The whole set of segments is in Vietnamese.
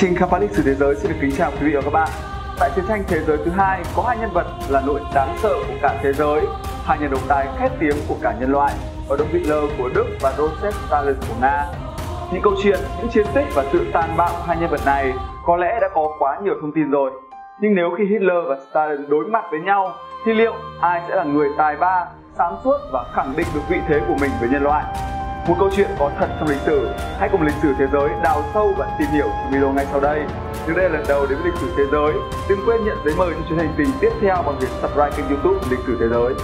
trình khám phá lịch sử thế giới xin được kính chào quý vị và các bạn. Tại chiến tranh thế giới thứ hai có hai nhân vật là nỗi đáng sợ của cả thế giới, hai nhà độc tài khét tiếng của cả nhân loại, Adolf Hitler của Đức và Joseph Stalin của Nga. Những câu chuyện, những chiến tích và sự tàn bạo của hai nhân vật này có lẽ đã có quá nhiều thông tin rồi. Nhưng nếu khi Hitler và Stalin đối mặt với nhau thì liệu ai sẽ là người tài ba, sáng suốt và khẳng định được vị thế của mình với nhân loại? Một câu chuyện có thật trong lịch sử. Hãy cùng lịch sử thế giới đào sâu và tìm hiểu trong video ngay sau đây. Nếu đây là lần đầu đến với lịch sử thế giới, đừng quên nhận giấy mời cho chuyến hành trình tiếp theo bằng việc subscribe kênh youtube lịch sử thế giới.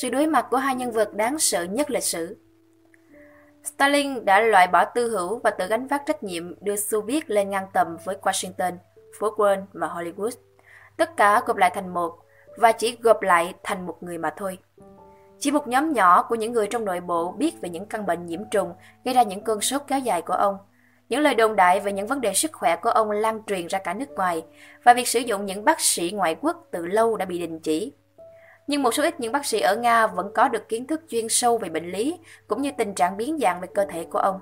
Sự đối mặt của hai nhân vật đáng sợ nhất lịch sử Stalin đã loại bỏ tư hữu và tự gánh vác trách nhiệm đưa Xô Viết lên ngang tầm với Washington, phố Wall và Hollywood. Tất cả gộp lại thành một và chỉ gộp lại thành một người mà thôi. Chỉ một nhóm nhỏ của những người trong nội bộ biết về những căn bệnh nhiễm trùng gây ra những cơn sốt kéo dài của ông. Những lời đồn đại về những vấn đề sức khỏe của ông lan truyền ra cả nước ngoài và việc sử dụng những bác sĩ ngoại quốc từ lâu đã bị đình chỉ nhưng một số ít những bác sĩ ở Nga vẫn có được kiến thức chuyên sâu về bệnh lý cũng như tình trạng biến dạng về cơ thể của ông,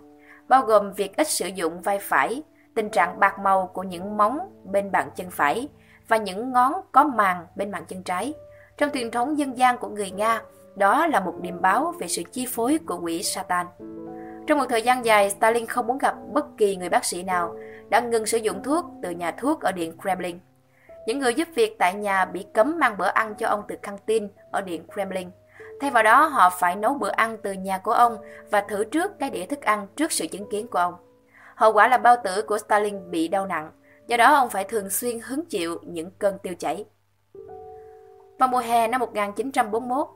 bao gồm việc ít sử dụng vai phải, tình trạng bạc màu của những móng bên bàn chân phải và những ngón có màng bên bàn chân trái. Trong truyền thống dân gian của người Nga, đó là một điềm báo về sự chi phối của quỷ Satan. Trong một thời gian dài, Stalin không muốn gặp bất kỳ người bác sĩ nào, đã ngừng sử dụng thuốc từ nhà thuốc ở Điện Kremlin. Những người giúp việc tại nhà bị cấm mang bữa ăn cho ông từ căng tin ở Điện Kremlin. Thay vào đó, họ phải nấu bữa ăn từ nhà của ông và thử trước cái đĩa thức ăn trước sự chứng kiến của ông. Hậu quả là bao tử của Stalin bị đau nặng, do đó ông phải thường xuyên hứng chịu những cơn tiêu chảy. Vào mùa hè năm 1941,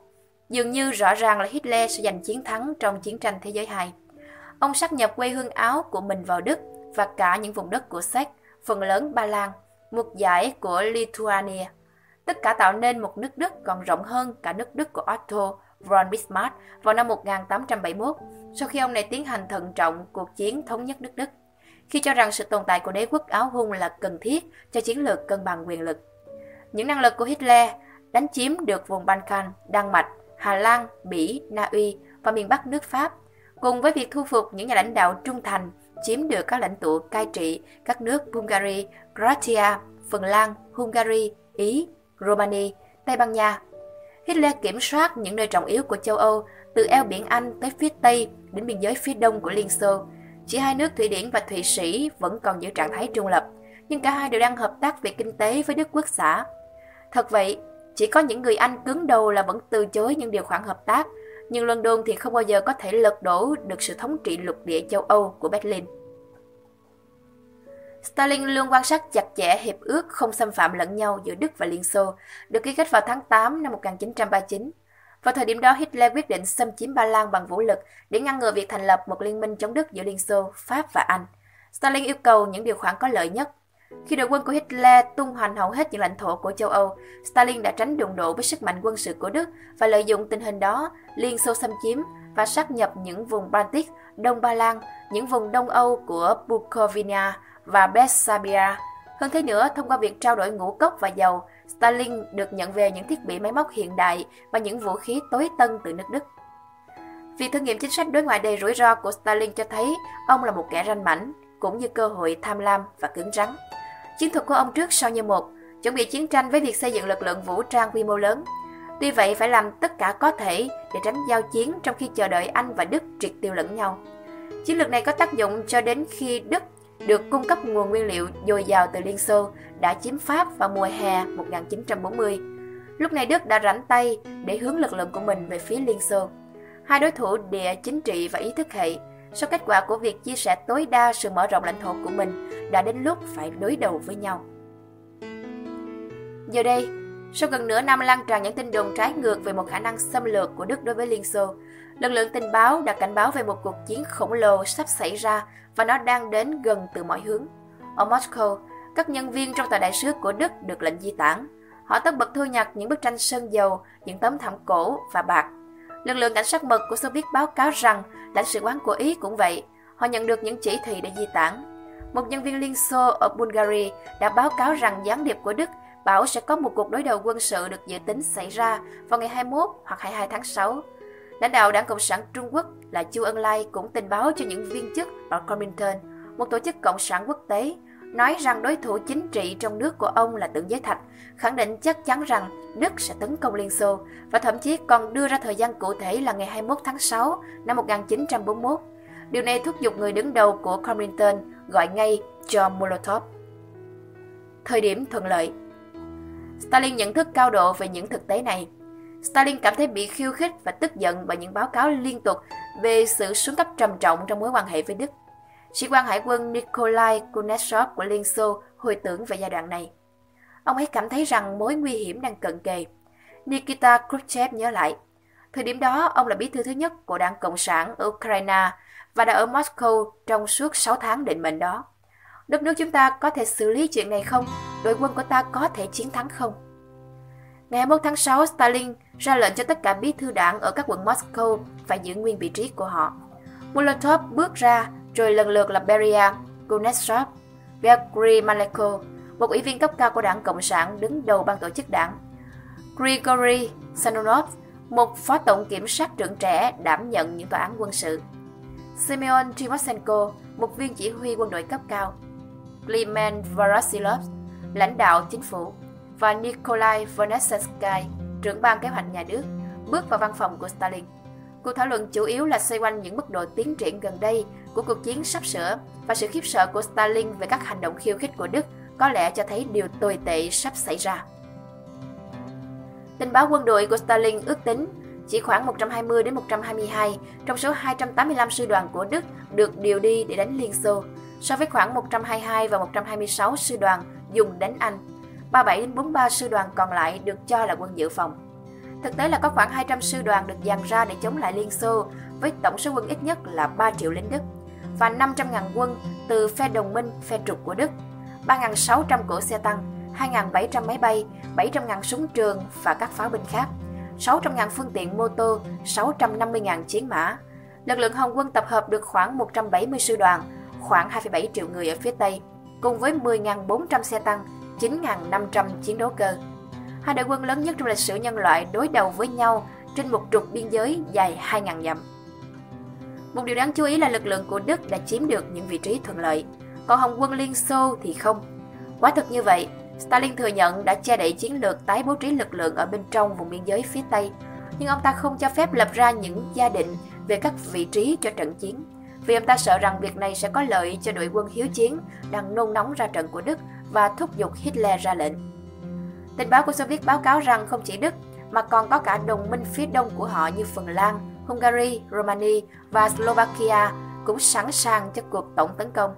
dường như rõ ràng là Hitler sẽ giành chiến thắng trong chiến tranh thế giới II. Ông sát nhập quê hương Áo của mình vào Đức và cả những vùng đất của Séc, phần lớn Ba Lan một giải của Lithuania. Tất cả tạo nên một nước Đức còn rộng hơn cả nước Đức của Otto von Bismarck vào năm 1871, sau khi ông này tiến hành thận trọng cuộc chiến thống nhất nước Đức, khi cho rằng sự tồn tại của đế quốc áo hung là cần thiết cho chiến lược cân bằng quyền lực. Những năng lực của Hitler đánh chiếm được vùng Balkan, Đan Mạch, Hà Lan, Bỉ, Na Uy và miền Bắc nước Pháp, cùng với việc thu phục những nhà lãnh đạo trung thành chiếm được các lãnh tụ cai trị các nước Bulgaria, Croatia, Phần Lan, Hungary, Ý, Romania, Tây Ban Nha. Hitler kiểm soát những nơi trọng yếu của châu Âu, từ eo biển Anh tới phía Tây đến biên giới phía đông của Liên Xô. Chỉ hai nước Thụy Điển và Thụy Sĩ vẫn còn giữ trạng thái trung lập, nhưng cả hai đều đang hợp tác về kinh tế với Đức Quốc xã. Thật vậy, chỉ có những người Anh cứng đầu là vẫn từ chối những điều khoản hợp tác, nhưng London thì không bao giờ có thể lật đổ được sự thống trị lục địa châu Âu của Berlin. Stalin luôn quan sát chặt chẽ hiệp ước không xâm phạm lẫn nhau giữa Đức và Liên Xô, được ký kết vào tháng 8 năm 1939. Vào thời điểm đó, Hitler quyết định xâm chiếm Ba Lan bằng vũ lực để ngăn ngừa việc thành lập một liên minh chống Đức giữa Liên Xô, Pháp và Anh. Stalin yêu cầu những điều khoản có lợi nhất. Khi đội quân của Hitler tung hoành hầu hết những lãnh thổ của châu Âu, Stalin đã tránh đụng độ với sức mạnh quân sự của Đức và lợi dụng tình hình đó, Liên Xô xâm chiếm và sát nhập những vùng Baltic, Đông Ba Lan, những vùng Đông Âu của Bukovina và Bessabia. Hơn thế nữa, thông qua việc trao đổi ngũ cốc và dầu, Stalin được nhận về những thiết bị máy móc hiện đại và những vũ khí tối tân từ nước Đức. Việc thử nghiệm chính sách đối ngoại đầy rủi ro của Stalin cho thấy ông là một kẻ ranh mãnh, cũng như cơ hội tham lam và cứng rắn. Chiến thuật của ông trước sau như một, chuẩn bị chiến tranh với việc xây dựng lực lượng vũ trang quy mô lớn. Tuy vậy phải làm tất cả có thể để tránh giao chiến trong khi chờ đợi Anh và Đức triệt tiêu lẫn nhau. Chiến lược này có tác dụng cho đến khi Đức được cung cấp nguồn nguyên liệu dồi dào từ Liên Xô đã chiếm Pháp vào mùa hè 1940. Lúc này Đức đã rảnh tay để hướng lực lượng của mình về phía Liên Xô. Hai đối thủ địa chính trị và ý thức hệ, sau kết quả của việc chia sẻ tối đa sự mở rộng lãnh thổ của mình, đã đến lúc phải đối đầu với nhau. Giờ đây, sau gần nửa năm lan tràn những tin đồn trái ngược về một khả năng xâm lược của Đức đối với Liên Xô, lực lượng tình báo đã cảnh báo về một cuộc chiến khổng lồ sắp xảy ra và nó đang đến gần từ mọi hướng. Ở Moscow, các nhân viên trong tòa đại sứ của Đức được lệnh di tản. Họ tất bật thu nhặt những bức tranh sơn dầu, những tấm thảm cổ và bạc. Lực lượng cảnh sát mật của Xô Viết báo cáo rằng lãnh sự quán của Ý cũng vậy. Họ nhận được những chỉ thị để di tản. một nhân viên Liên Xô ở Bulgaria đã báo cáo rằng gián điệp của Đức bảo sẽ có một cuộc đối đầu quân sự được dự tính xảy ra vào ngày 21 hoặc 22 tháng 6. Lãnh đạo Đảng Cộng sản Trung Quốc là Chu Ân Lai cũng tình báo cho những viên chức ở Comintern, một tổ chức cộng sản quốc tế, nói rằng đối thủ chính trị trong nước của ông là tượng giới thạch, khẳng định chắc chắn rằng Đức sẽ tấn công Liên Xô và thậm chí còn đưa ra thời gian cụ thể là ngày 21 tháng 6 năm 1941. Điều này thúc giục người đứng đầu của Comintern gọi ngay cho Molotov. Thời điểm thuận lợi Stalin nhận thức cao độ về những thực tế này. Stalin cảm thấy bị khiêu khích và tức giận bởi những báo cáo liên tục về sự xuống cấp trầm trọng trong mối quan hệ với Đức. Sĩ quan hải quân Nikolai Kuneshov của Liên Xô hồi tưởng về giai đoạn này. Ông ấy cảm thấy rằng mối nguy hiểm đang cận kề. Nikita Khrushchev nhớ lại, thời điểm đó ông là bí thư thứ nhất của Đảng Cộng sản ở Ukraine và đã ở Moscow trong suốt 6 tháng định mệnh đó. Đất nước chúng ta có thể xử lý chuyện này không? Đội quân của ta có thể chiến thắng không? Ngày 1 tháng 6, Stalin ra lệnh cho tất cả bí thư đảng ở các quận Moscow phải giữ nguyên vị trí của họ. Molotov bước ra, rồi lần lượt là Beria, Kunetsov, Vyacheslav Maleko, một ủy viên cấp cao của đảng Cộng sản đứng đầu ban tổ chức đảng. Grigory Sanonov, một phó tổng kiểm sát trưởng trẻ đảm nhận những tòa án quân sự. Semyon Timoshenko, một viên chỉ huy quân đội cấp cao. Klimen Vorosilov, lãnh đạo chính phủ, và Nikolai Vernetsky, trưởng ban kế hoạch nhà nước, bước vào văn phòng của Stalin. Cuộc thảo luận chủ yếu là xoay quanh những mức độ tiến triển gần đây của cuộc chiến sắp sửa và sự khiếp sợ của Stalin về các hành động khiêu khích của Đức có lẽ cho thấy điều tồi tệ sắp xảy ra. Tình báo quân đội của Stalin ước tính chỉ khoảng 120 đến 122 trong số 285 sư đoàn của Đức được điều đi để đánh Liên Xô, so với khoảng 122 và 126 sư đoàn dùng đánh Anh. 37 đến 43 sư đoàn còn lại được cho là quân dự phòng. Thực tế là có khoảng 200 sư đoàn được dàn ra để chống lại Liên Xô với tổng số quân ít nhất là 3 triệu lính Đức và 500.000 quân từ phe đồng minh, phe trục của Đức, 3.600 cỗ xe tăng, 2.700 máy bay, 700.000 súng trường và các pháo binh khác, 600.000 phương tiện mô tô, 650.000 chiến mã. Lực lượng Hồng quân tập hợp được khoảng 170 sư đoàn, khoảng 2,7 triệu người ở phía Tây, cùng với 10.400 xe tăng, 9.500 chiến đấu cơ. Hai đội quân lớn nhất trong lịch sử nhân loại đối đầu với nhau trên một trục biên giới dài 2.000 dặm. Một điều đáng chú ý là lực lượng của Đức đã chiếm được những vị trí thuận lợi, còn Hồng quân Liên Xô thì không. Quả thực như vậy, Stalin thừa nhận đã che đậy chiến lược tái bố trí lực lượng ở bên trong vùng biên giới phía Tây, nhưng ông ta không cho phép lập ra những gia định về các vị trí cho trận chiến, vì ông ta sợ rằng việc này sẽ có lợi cho đội quân hiếu chiến đang nôn nóng ra trận của Đức và thúc giục Hitler ra lệnh. Tình báo của Xô Viết báo cáo rằng không chỉ Đức mà còn có cả đồng minh phía đông của họ như Phần Lan, Hungary, Romania và Slovakia cũng sẵn sàng cho cuộc tổng tấn công.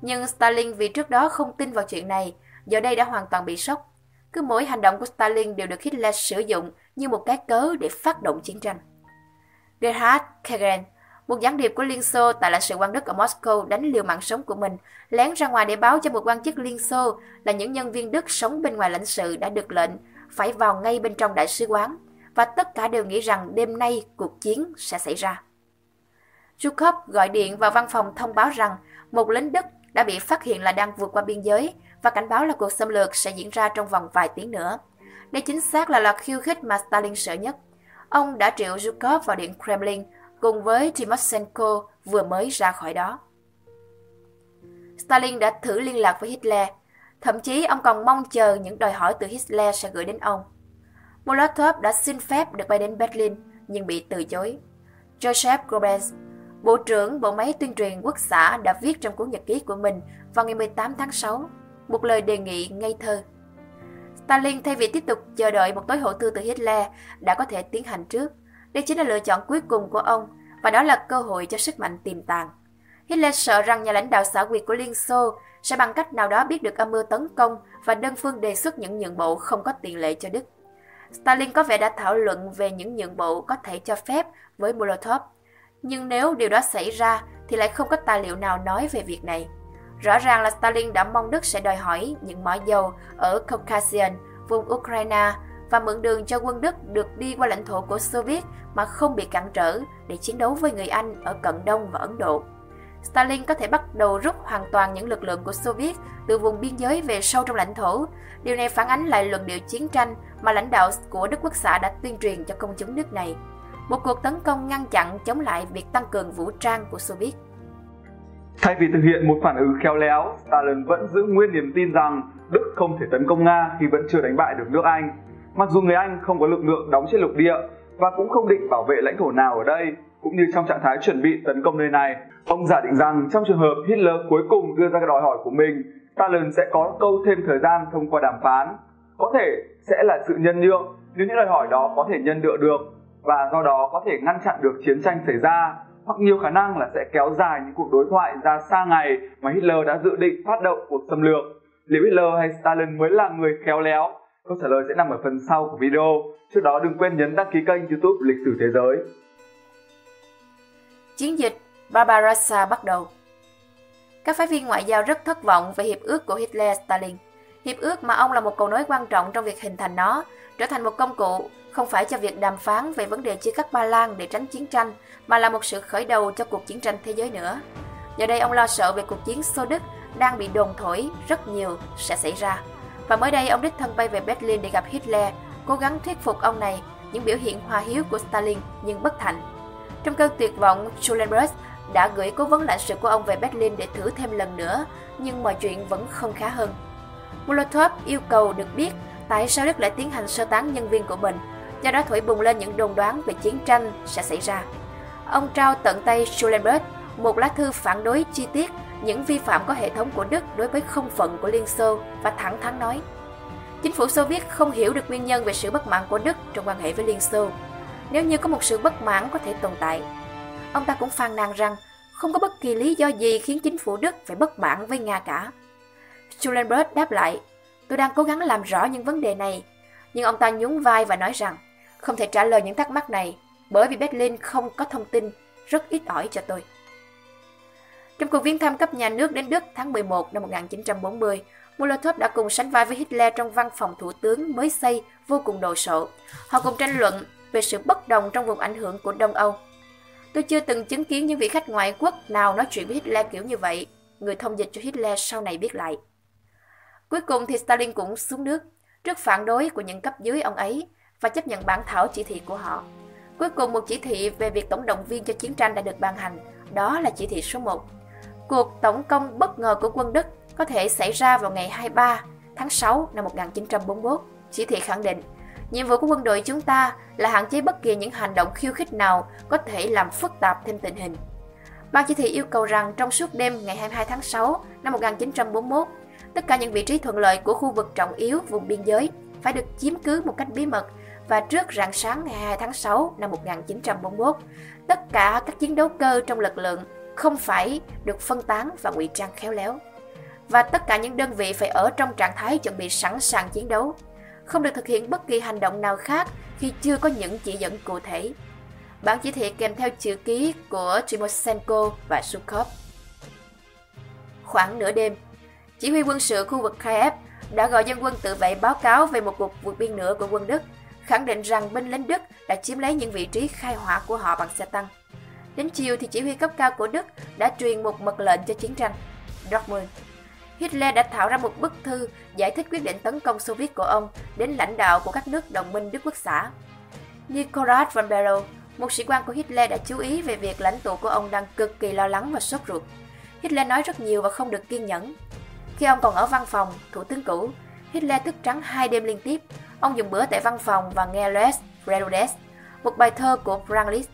Nhưng Stalin vì trước đó không tin vào chuyện này, giờ đây đã hoàn toàn bị sốc. Cứ mỗi hành động của Stalin đều được Hitler sử dụng như một cái cớ để phát động chiến tranh. Gerhard Kagan, một gián điệp của Liên Xô tại lãnh sự quan Đức ở Moscow đánh liều mạng sống của mình, lén ra ngoài để báo cho một quan chức Liên Xô là những nhân viên Đức sống bên ngoài lãnh sự đã được lệnh phải vào ngay bên trong đại sứ quán, và tất cả đều nghĩ rằng đêm nay cuộc chiến sẽ xảy ra. Zhukov gọi điện vào văn phòng thông báo rằng một lính Đức đã bị phát hiện là đang vượt qua biên giới và cảnh báo là cuộc xâm lược sẽ diễn ra trong vòng vài tiếng nữa. Đây chính xác là loạt khiêu khích mà Stalin sợ nhất. Ông đã triệu Zhukov vào điện Kremlin cùng với Timoshenko vừa mới ra khỏi đó. Stalin đã thử liên lạc với Hitler, thậm chí ông còn mong chờ những đòi hỏi từ Hitler sẽ gửi đến ông. Molotov đã xin phép được bay đến Berlin nhưng bị từ chối. Joseph Goebbels, Bộ trưởng Bộ máy tuyên truyền quốc xã đã viết trong cuốn nhật ký của mình vào ngày 18 tháng 6 một lời đề nghị ngây thơ. Stalin thay vì tiếp tục chờ đợi một tối hậu thư từ Hitler đã có thể tiến hành trước. Đây chính là lựa chọn cuối cùng của ông và đó là cơ hội cho sức mạnh tiềm tàng. Hitler sợ rằng nhà lãnh đạo xã quyệt của Liên Xô sẽ bằng cách nào đó biết được âm mưu tấn công và đơn phương đề xuất những nhượng bộ không có tiền lệ cho Đức. Stalin có vẻ đã thảo luận về những nhượng bộ có thể cho phép với Molotov, nhưng nếu điều đó xảy ra thì lại không có tài liệu nào nói về việc này. Rõ ràng là Stalin đã mong Đức sẽ đòi hỏi những mỏ dầu ở Caucasian, vùng Ukraine và mượn đường cho quân Đức được đi qua lãnh thổ của Xô Viết mà không bị cản trở để chiến đấu với người Anh ở Cận Đông và Ấn Độ. Stalin có thể bắt đầu rút hoàn toàn những lực lượng của Xô Viết từ vùng biên giới về sâu trong lãnh thổ. Điều này phản ánh lại luận điệu chiến tranh mà lãnh đạo của Đức Quốc xã đã tuyên truyền cho công chúng nước này. Một cuộc tấn công ngăn chặn chống lại việc tăng cường vũ trang của Xô Viết. Thay vì thực hiện một phản ứng khéo léo, Stalin vẫn giữ nguyên niềm tin rằng Đức không thể tấn công Nga khi vẫn chưa đánh bại được nước Anh. Mặc dù người Anh không có lực lượng đóng trên lục địa và cũng không định bảo vệ lãnh thổ nào ở đây, cũng như trong trạng thái chuẩn bị tấn công nơi này, ông giả định rằng trong trường hợp Hitler cuối cùng đưa ra cái đòi hỏi của mình, Stalin sẽ có câu thêm thời gian thông qua đàm phán. Có thể sẽ là sự nhân nhượng nếu những đòi hỏi đó có thể nhân nhượng được và do đó có thể ngăn chặn được chiến tranh xảy ra hoặc nhiều khả năng là sẽ kéo dài những cuộc đối thoại ra xa ngày mà Hitler đã dự định phát động cuộc xâm lược. Liệu Hitler hay Stalin mới là người khéo léo? Câu trả lời sẽ nằm ở phần sau của video. Trước đó đừng quên nhấn đăng ký kênh youtube Lịch sử Thế giới. Chiến dịch Barbarossa bắt đầu. Các phái viên ngoại giao rất thất vọng về hiệp ước của Hitler-Stalin. Hiệp ước mà ông là một cầu nối quan trọng trong việc hình thành nó, trở thành một công cụ không phải cho việc đàm phán về vấn đề chia cắt Ba Lan để tránh chiến tranh, mà là một sự khởi đầu cho cuộc chiến tranh thế giới nữa. Giờ đây ông lo sợ về cuộc chiến Xô Đức đang bị đồn thổi rất nhiều sẽ xảy ra. Và mới đây ông đích thân bay về Berlin để gặp Hitler, cố gắng thuyết phục ông này những biểu hiện hòa hiếu của Stalin nhưng bất thành. Trong cơn tuyệt vọng, Schulenberg đã gửi cố vấn lãnh sự của ông về Berlin để thử thêm lần nữa, nhưng mọi chuyện vẫn không khá hơn. Molotov yêu cầu được biết tại sao Đức lại tiến hành sơ tán nhân viên của mình, do đó thổi bùng lên những đồn đoán về chiến tranh sẽ xảy ra. Ông trao tận tay Schulenberg một lá thư phản đối chi tiết những vi phạm có hệ thống của Đức đối với không phận của Liên Xô và thẳng thắn nói Chính phủ Xô Viết không hiểu được nguyên nhân về sự bất mãn của Đức trong quan hệ với Liên Xô. Nếu như có một sự bất mãn có thể tồn tại, ông ta cũng phàn nàn rằng không có bất kỳ lý do gì khiến chính phủ Đức phải bất mãn với Nga cả. Schulenberg đáp lại, tôi đang cố gắng làm rõ những vấn đề này, nhưng ông ta nhún vai và nói rằng không thể trả lời những thắc mắc này bởi vì Berlin không có thông tin rất ít ỏi cho tôi. Trong cuộc viếng thăm cấp nhà nước đến Đức tháng 11 năm 1940, Molotov đã cùng sánh vai với Hitler trong văn phòng thủ tướng mới xây vô cùng đồ sộ. Họ cùng tranh luận về sự bất đồng trong vùng ảnh hưởng của Đông Âu. Tôi chưa từng chứng kiến những vị khách ngoại quốc nào nói chuyện với Hitler kiểu như vậy, người thông dịch cho Hitler sau này biết lại. Cuối cùng thì Stalin cũng xuống nước, trước phản đối của những cấp dưới ông ấy và chấp nhận bản thảo chỉ thị của họ. Cuối cùng một chỉ thị về việc tổng động viên cho chiến tranh đã được ban hành, đó là chỉ thị số 1. Cuộc tổng công bất ngờ của quân Đức có thể xảy ra vào ngày 23 tháng 6 năm 1941. Chỉ thị khẳng định, nhiệm vụ của quân đội chúng ta là hạn chế bất kỳ những hành động khiêu khích nào có thể làm phức tạp thêm tình hình. Ban chỉ thị yêu cầu rằng trong suốt đêm ngày 22 tháng 6 năm 1941, tất cả những vị trí thuận lợi của khu vực trọng yếu vùng biên giới phải được chiếm cứ một cách bí mật và trước rạng sáng ngày 22 tháng 6 năm 1941, tất cả các chiến đấu cơ trong lực lượng không phải được phân tán và ngụy trang khéo léo. Và tất cả những đơn vị phải ở trong trạng thái chuẩn bị sẵn sàng chiến đấu, không được thực hiện bất kỳ hành động nào khác khi chưa có những chỉ dẫn cụ thể. Bản chỉ thị kèm theo chữ ký của Timoshenko và Sukhov. Khoảng nửa đêm, chỉ huy quân sự khu vực Kiev đã gọi dân quân tự vệ báo cáo về một cuộc vượt biên nữa của quân Đức, khẳng định rằng binh lính Đức đã chiếm lấy những vị trí khai hỏa của họ bằng xe tăng. Đến chiều thì chỉ huy cấp cao của Đức đã truyền một mật lệnh cho chiến tranh. Dortmund Hitler đã thảo ra một bức thư giải thích quyết định tấn công Xô Viết của ông đến lãnh đạo của các nước đồng minh Đức Quốc xã. Nikolai von Berow, một sĩ quan của Hitler đã chú ý về việc lãnh tụ của ông đang cực kỳ lo lắng và sốt ruột. Hitler nói rất nhiều và không được kiên nhẫn. Khi ông còn ở văn phòng, thủ tướng cũ, Hitler thức trắng hai đêm liên tiếp. Ông dùng bữa tại văn phòng và nghe Les Reludes, một bài thơ của Branlis.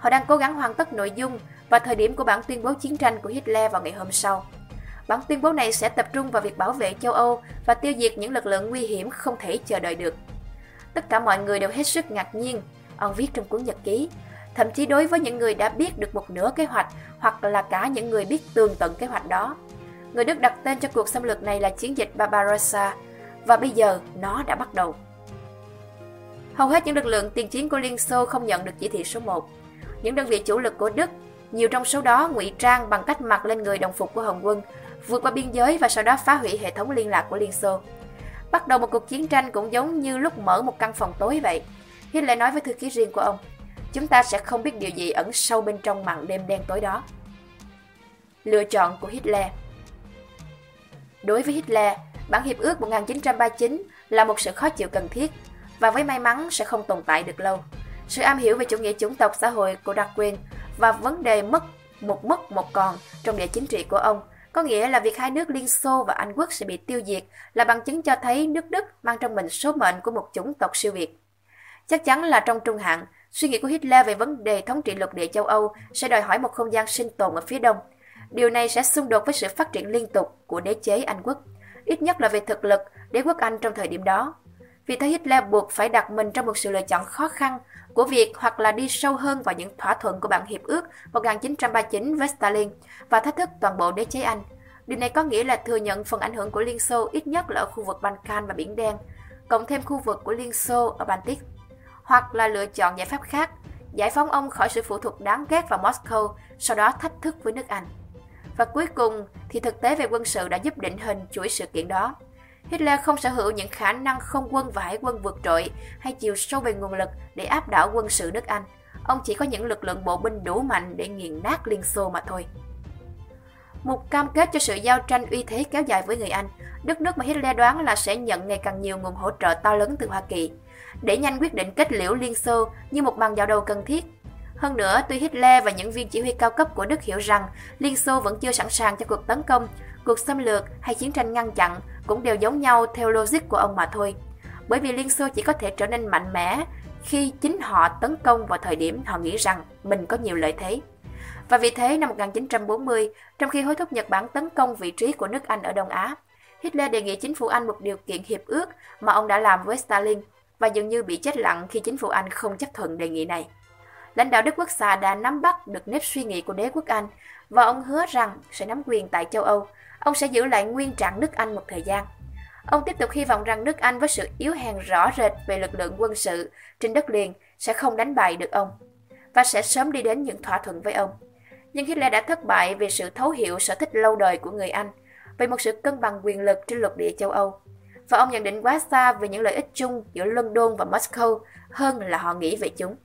Họ đang cố gắng hoàn tất nội dung và thời điểm của bản tuyên bố chiến tranh của Hitler vào ngày hôm sau. Bản tuyên bố này sẽ tập trung vào việc bảo vệ châu Âu và tiêu diệt những lực lượng nguy hiểm không thể chờ đợi được. Tất cả mọi người đều hết sức ngạc nhiên, ông viết trong cuốn nhật ký. Thậm chí đối với những người đã biết được một nửa kế hoạch hoặc là cả những người biết tường tận kế hoạch đó. Người Đức đặt tên cho cuộc xâm lược này là chiến dịch Barbarossa và bây giờ nó đã bắt đầu. Hầu hết những lực lượng tiền chiến của Liên Xô không nhận được chỉ thị số 1. Những đơn vị chủ lực của Đức, nhiều trong số đó ngụy trang bằng cách mặc lên người đồng phục của Hồng quân vượt qua biên giới và sau đó phá hủy hệ thống liên lạc của Liên Xô. Bắt đầu một cuộc chiến tranh cũng giống như lúc mở một căn phòng tối vậy. Hitler nói với thư ký riêng của ông, chúng ta sẽ không biết điều gì ẩn sâu bên trong màn đêm đen tối đó. Lựa chọn của Hitler Đối với Hitler, bản hiệp ước 1939 là một sự khó chịu cần thiết và với may mắn sẽ không tồn tại được lâu. Sự am hiểu về chủ nghĩa chủng tộc xã hội của Darwin và vấn đề mất một mất một còn trong địa chính trị của ông có nghĩa là việc hai nước Liên Xô và Anh Quốc sẽ bị tiêu diệt là bằng chứng cho thấy nước Đức mang trong mình số mệnh của một chủng tộc siêu việt. Chắc chắn là trong trung hạn, suy nghĩ của Hitler về vấn đề thống trị lục địa châu Âu sẽ đòi hỏi một không gian sinh tồn ở phía đông. Điều này sẽ xung đột với sự phát triển liên tục của đế chế Anh quốc, ít nhất là về thực lực đế quốc Anh trong thời điểm đó. Vì thế Hitler buộc phải đặt mình trong một sự lựa chọn khó khăn của việc hoặc là đi sâu hơn vào những thỏa thuận của bản hiệp ước 1939 với Stalin và thách thức toàn bộ đế chế Anh. Điều này có nghĩa là thừa nhận phần ảnh hưởng của Liên Xô ít nhất là ở khu vực Balkan và Biển Đen, cộng thêm khu vực của Liên Xô ở Baltic, hoặc là lựa chọn giải pháp khác, giải phóng ông khỏi sự phụ thuộc đáng ghét vào Moscow, sau đó thách thức với nước Anh. Và cuối cùng thì thực tế về quân sự đã giúp định hình chuỗi sự kiện đó. Hitler không sở hữu những khả năng không quân và hải quân vượt trội hay chiều sâu về nguồn lực để áp đảo quân sự nước Anh. Ông chỉ có những lực lượng bộ binh đủ mạnh để nghiền nát Liên Xô mà thôi. Một cam kết cho sự giao tranh uy thế kéo dài với người Anh, đất nước mà Hitler đoán là sẽ nhận ngày càng nhiều nguồn hỗ trợ to lớn từ Hoa Kỳ. Để nhanh quyết định kết liễu Liên Xô như một bằng giao đầu cần thiết, hơn nữa, tuy Hitler và những viên chỉ huy cao cấp của Đức hiểu rằng Liên Xô vẫn chưa sẵn sàng cho cuộc tấn công, cuộc xâm lược hay chiến tranh ngăn chặn cũng đều giống nhau theo logic của ông mà thôi. Bởi vì Liên Xô chỉ có thể trở nên mạnh mẽ khi chính họ tấn công vào thời điểm họ nghĩ rằng mình có nhiều lợi thế. Và vì thế năm 1940, trong khi hối thúc Nhật Bản tấn công vị trí của nước Anh ở Đông Á, Hitler đề nghị chính phủ Anh một điều kiện hiệp ước mà ông đã làm với Stalin và dường như bị chết lặng khi chính phủ Anh không chấp thuận đề nghị này lãnh đạo Đức Quốc xã đã nắm bắt được nếp suy nghĩ của đế quốc Anh và ông hứa rằng sẽ nắm quyền tại châu Âu. Ông sẽ giữ lại nguyên trạng nước Anh một thời gian. Ông tiếp tục hy vọng rằng nước Anh với sự yếu hèn rõ rệt về lực lượng quân sự trên đất liền sẽ không đánh bại được ông và sẽ sớm đi đến những thỏa thuận với ông. Nhưng Hitler đã thất bại vì sự thấu hiểu sở thích lâu đời của người Anh, về một sự cân bằng quyền lực trên lục địa châu Âu. Và ông nhận định quá xa về những lợi ích chung giữa London và Moscow hơn là họ nghĩ về chúng.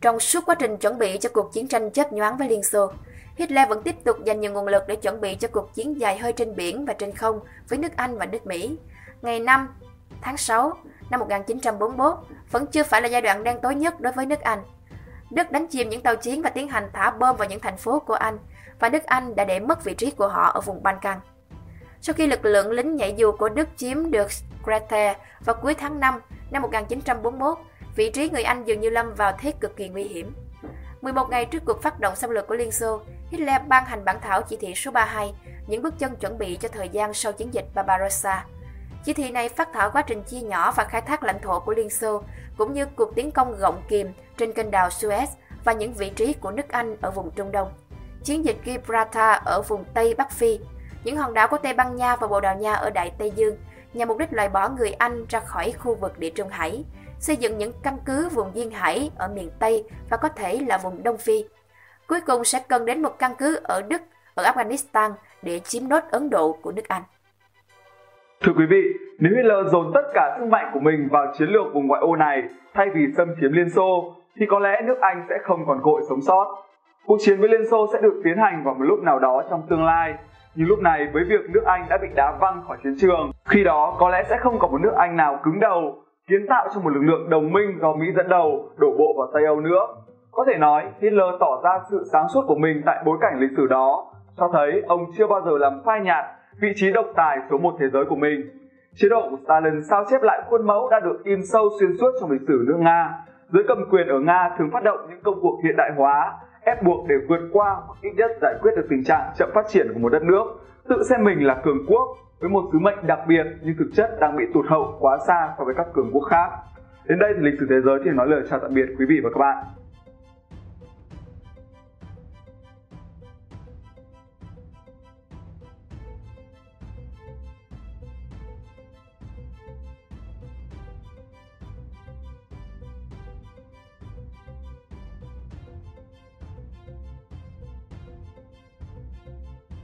Trong suốt quá trình chuẩn bị cho cuộc chiến tranh chớp nhoáng với Liên Xô, Hitler vẫn tiếp tục dành nhiều nguồn lực để chuẩn bị cho cuộc chiến dài hơi trên biển và trên không với nước Anh và nước Mỹ. Ngày 5 tháng 6 năm 1941 vẫn chưa phải là giai đoạn đen tối nhất đối với nước Anh. Đức đánh chìm những tàu chiến và tiến hành thả bom vào những thành phố của Anh, và nước Anh đã để mất vị trí của họ ở vùng Ban căng. Sau khi lực lượng lính nhảy dù của Đức chiếm được Crete vào cuối tháng 5 năm 1941, vị trí người Anh dường như lâm vào thế cực kỳ nguy hiểm. 11 ngày trước cuộc phát động xâm lược của Liên Xô, Hitler ban hành bản thảo chỉ thị số 32, những bước chân chuẩn bị cho thời gian sau chiến dịch Barbarossa. Chỉ thị này phát thảo quá trình chia nhỏ và khai thác lãnh thổ của Liên Xô, cũng như cuộc tiến công gọng kìm trên kênh đào Suez và những vị trí của nước Anh ở vùng Trung Đông. Chiến dịch Gibraltar ở vùng Tây Bắc Phi, những hòn đảo của Tây Ban Nha và Bồ Đào Nha ở Đại Tây Dương, nhằm mục đích loại bỏ người Anh ra khỏi khu vực địa Trung Hải, xây dựng những căn cứ vùng duyên hải ở miền Tây và có thể là vùng Đông Phi. Cuối cùng sẽ cần đến một căn cứ ở Đức, ở Afghanistan để chiếm nốt Ấn Độ của nước Anh. Thưa quý vị, nếu Hitler dồn tất cả sức mạnh của mình vào chiến lược vùng ngoại ô này thay vì xâm chiếm Liên Xô, thì có lẽ nước Anh sẽ không còn cội sống sót. Cuộc chiến với Liên Xô sẽ được tiến hành vào một lúc nào đó trong tương lai, nhưng lúc này với việc nước Anh đã bị đá văng khỏi chiến trường, khi đó có lẽ sẽ không có một nước Anh nào cứng đầu kiến tạo cho một lực lượng đồng minh do Mỹ dẫn đầu đổ bộ vào Tây Âu nữa. Có thể nói, Hitler tỏ ra sự sáng suốt của mình tại bối cảnh lịch sử đó, cho thấy ông chưa bao giờ làm phai nhạt vị trí độc tài số một thế giới của mình. Chế độ của Stalin sao chép lại khuôn mẫu đã được in sâu xuyên suốt trong lịch sử nước Nga. dưới cầm quyền ở Nga thường phát động những công cuộc hiện đại hóa, ép buộc để vượt qua hoặc ít nhất giải quyết được tình trạng chậm phát triển của một đất nước, tự xem mình là cường quốc với một sứ mệnh đặc biệt nhưng thực chất đang bị tụt hậu quá xa so với các cường quốc khác. Đến đây thì lịch sử thế giới thì nói lời chào tạm biệt quý vị và các bạn.